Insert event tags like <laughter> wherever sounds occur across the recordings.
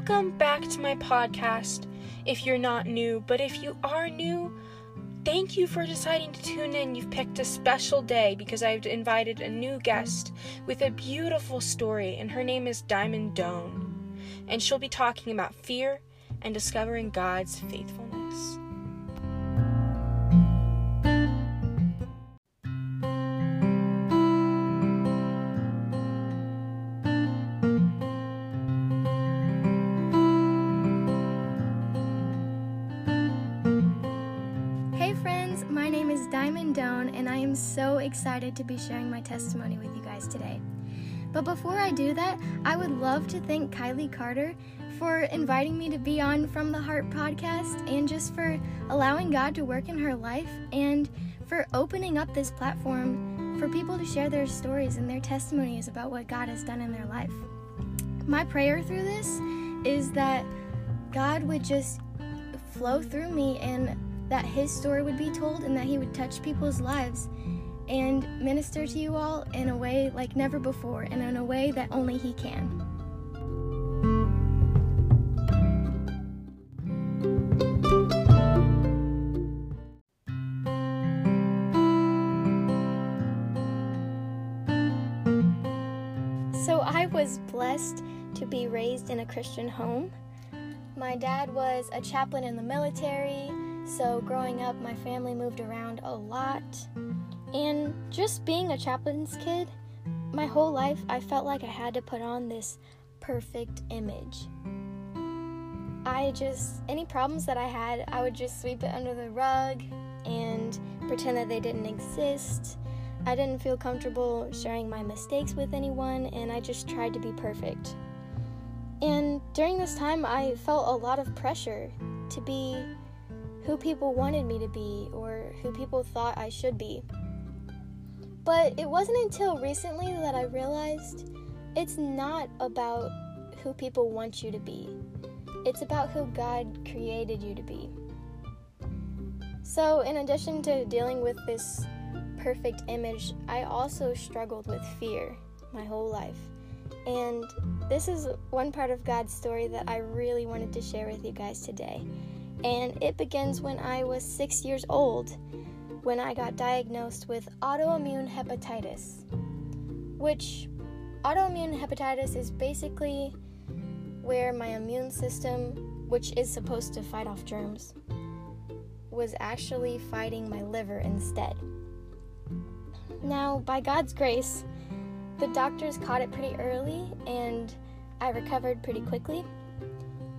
Welcome back to my podcast if you're not new, but if you are new, thank you for deciding to tune in. You've picked a special day because I've invited a new guest with a beautiful story, and her name is Diamond Doan. And she'll be talking about fear and discovering God's faithfulness. Doan, and I am so excited to be sharing my testimony with you guys today. But before I do that, I would love to thank Kylie Carter for inviting me to be on From the Heart podcast and just for allowing God to work in her life and for opening up this platform for people to share their stories and their testimonies about what God has done in their life. My prayer through this is that God would just flow through me and that his story would be told and that he would touch people's lives and minister to you all in a way like never before and in a way that only he can. So I was blessed to be raised in a Christian home. My dad was a chaplain in the military, so growing up, my family moved around a lot. And just being a chaplain's kid, my whole life, I felt like I had to put on this perfect image. I just, any problems that I had, I would just sweep it under the rug and pretend that they didn't exist. I didn't feel comfortable sharing my mistakes with anyone, and I just tried to be perfect. And during this time, I felt a lot of pressure to be who people wanted me to be or who people thought I should be. But it wasn't until recently that I realized it's not about who people want you to be, it's about who God created you to be. So, in addition to dealing with this perfect image, I also struggled with fear my whole life. And this is one part of God's story that I really wanted to share with you guys today. And it begins when I was six years old, when I got diagnosed with autoimmune hepatitis. Which autoimmune hepatitis is basically where my immune system, which is supposed to fight off germs, was actually fighting my liver instead. Now, by God's grace, the doctors caught it pretty early and I recovered pretty quickly.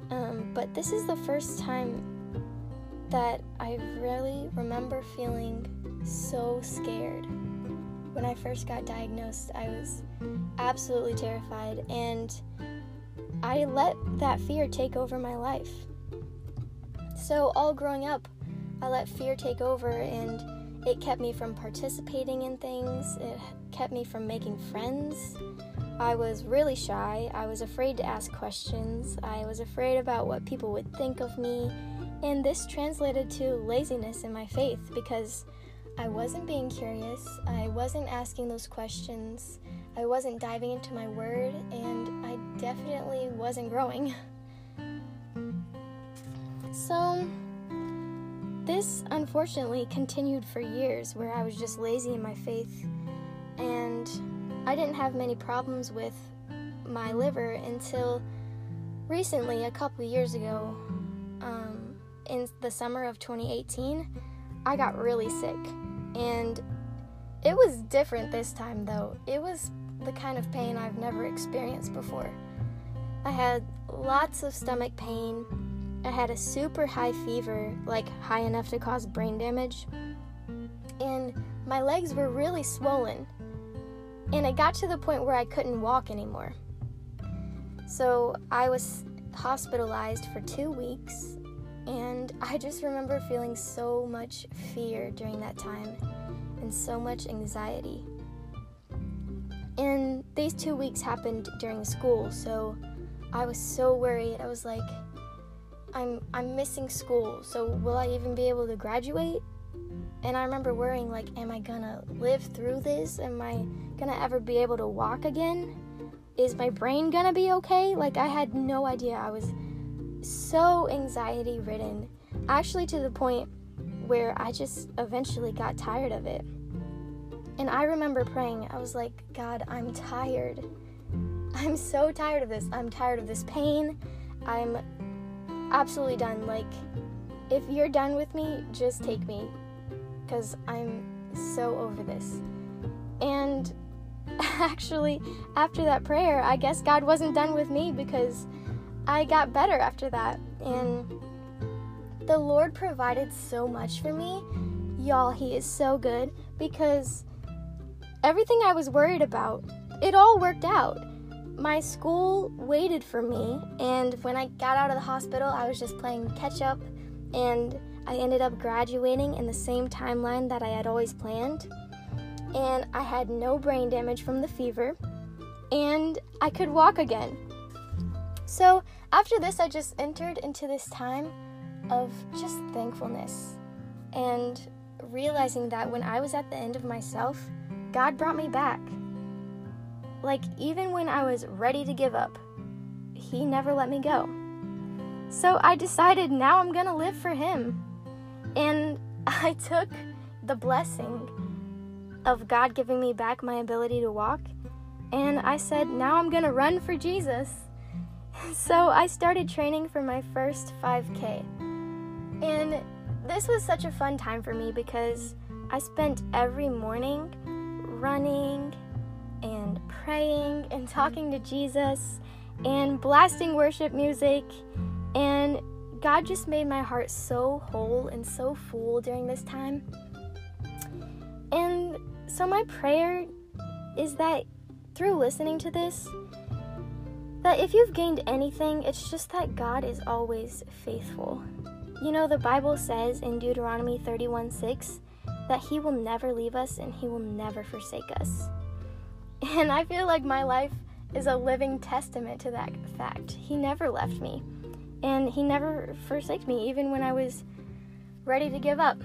Um, but this is the first time that I really remember feeling so scared. When I first got diagnosed, I was absolutely terrified, and I let that fear take over my life. So, all growing up, I let fear take over, and it kept me from participating in things, it kept me from making friends. I was really shy. I was afraid to ask questions. I was afraid about what people would think of me. And this translated to laziness in my faith because I wasn't being curious. I wasn't asking those questions. I wasn't diving into my word. And I definitely wasn't growing. <laughs> So, this unfortunately continued for years where I was just lazy in my faith. And I didn't have many problems with my liver until recently, a couple years ago, um, in the summer of 2018, I got really sick. And it was different this time, though. It was the kind of pain I've never experienced before. I had lots of stomach pain. I had a super high fever, like high enough to cause brain damage. And my legs were really swollen and it got to the point where I couldn't walk anymore. So I was hospitalized for two weeks, and I just remember feeling so much fear during that time and so much anxiety. And these two weeks happened during school, so I was so worried. I was like, I'm I'm missing school, so will I even be able to graduate? And I remember worrying like, am I gonna live through this? Am I gonna ever be able to walk again? is my brain gonna be okay? Like, I had no idea. I was so anxiety ridden, actually, to the point where I just eventually got tired of it. And I remember praying, I was like, God, I'm tired. I'm so tired of this. I'm tired of this pain. I'm absolutely done. Like, if you're done with me, just take me. Because I'm so over this. And <laughs> actually, after that prayer, I guess God wasn't done with me because I got better after that. And the Lord provided so much for me. Y'all, He is so good because everything I was worried about, it all worked out. My school waited for me, and when I got out of the hospital, I was just playing catch up, and I ended up graduating in the same timeline that I had always planned and I had no brain damage from the fever, and I could walk again. So, after this, I just entered into this time of just thankfulness and realizing that when I was at the end of myself, God brought me back. Like, even when I was ready to give up, He never let me go. So, I decided now I'm gonna live for Him. And <laughs> I took the blessing of God giving me back my ability to walk. And I said, now I'm to run for Jesus. So I started training for my first 5K. And this was such a fun time for me because I spent every morning running and praying and talking to Jesus and blasting worship music. And God just made my heart so whole and so full during this time. And so, my prayer is that through listening to this, that if you've gained anything, it's just that God is always faithful. You know, the Bible says in Deuteronomy 31 6 that He will never leave us and He will never forsake us. <laughs> And I feel like my life is a living testament to that fact. He never left me, and He never forsaked me, even when I was ready to give up.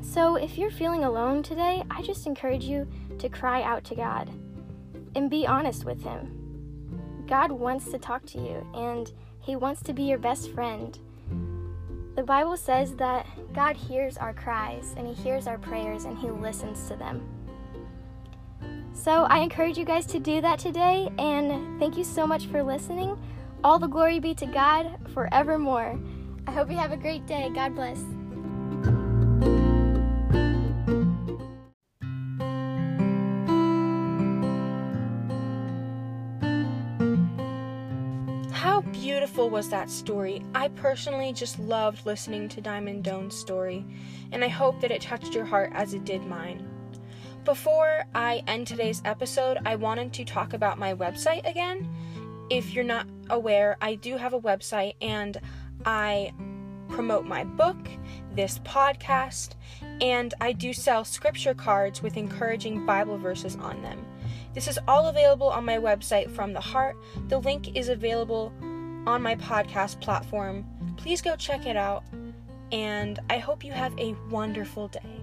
So, if you're feeling alone today, I just encourage you to cry out to God and be honest with Him. God wants to talk to you and He wants to be your best friend. The Bible says that God hears our cries and He hears our prayers and He listens to them. So, I encourage you guys to do that today and thank you so much for listening. All the glory be to God forevermore. I hope you have a great day. God bless. Beautiful was that story. I personally just loved listening to Diamond Doan's story, and I hope that it touched your heart as it did mine. Before I end today's episode, I wanted to talk about my website again. If you're not aware, I do have a website and I promote my book, this podcast, and I do sell scripture cards with encouraging Bible verses on them. This is all available on my website from the heart. The link is available on my podcast platform. Please go check it out, and I hope you have a wonderful day.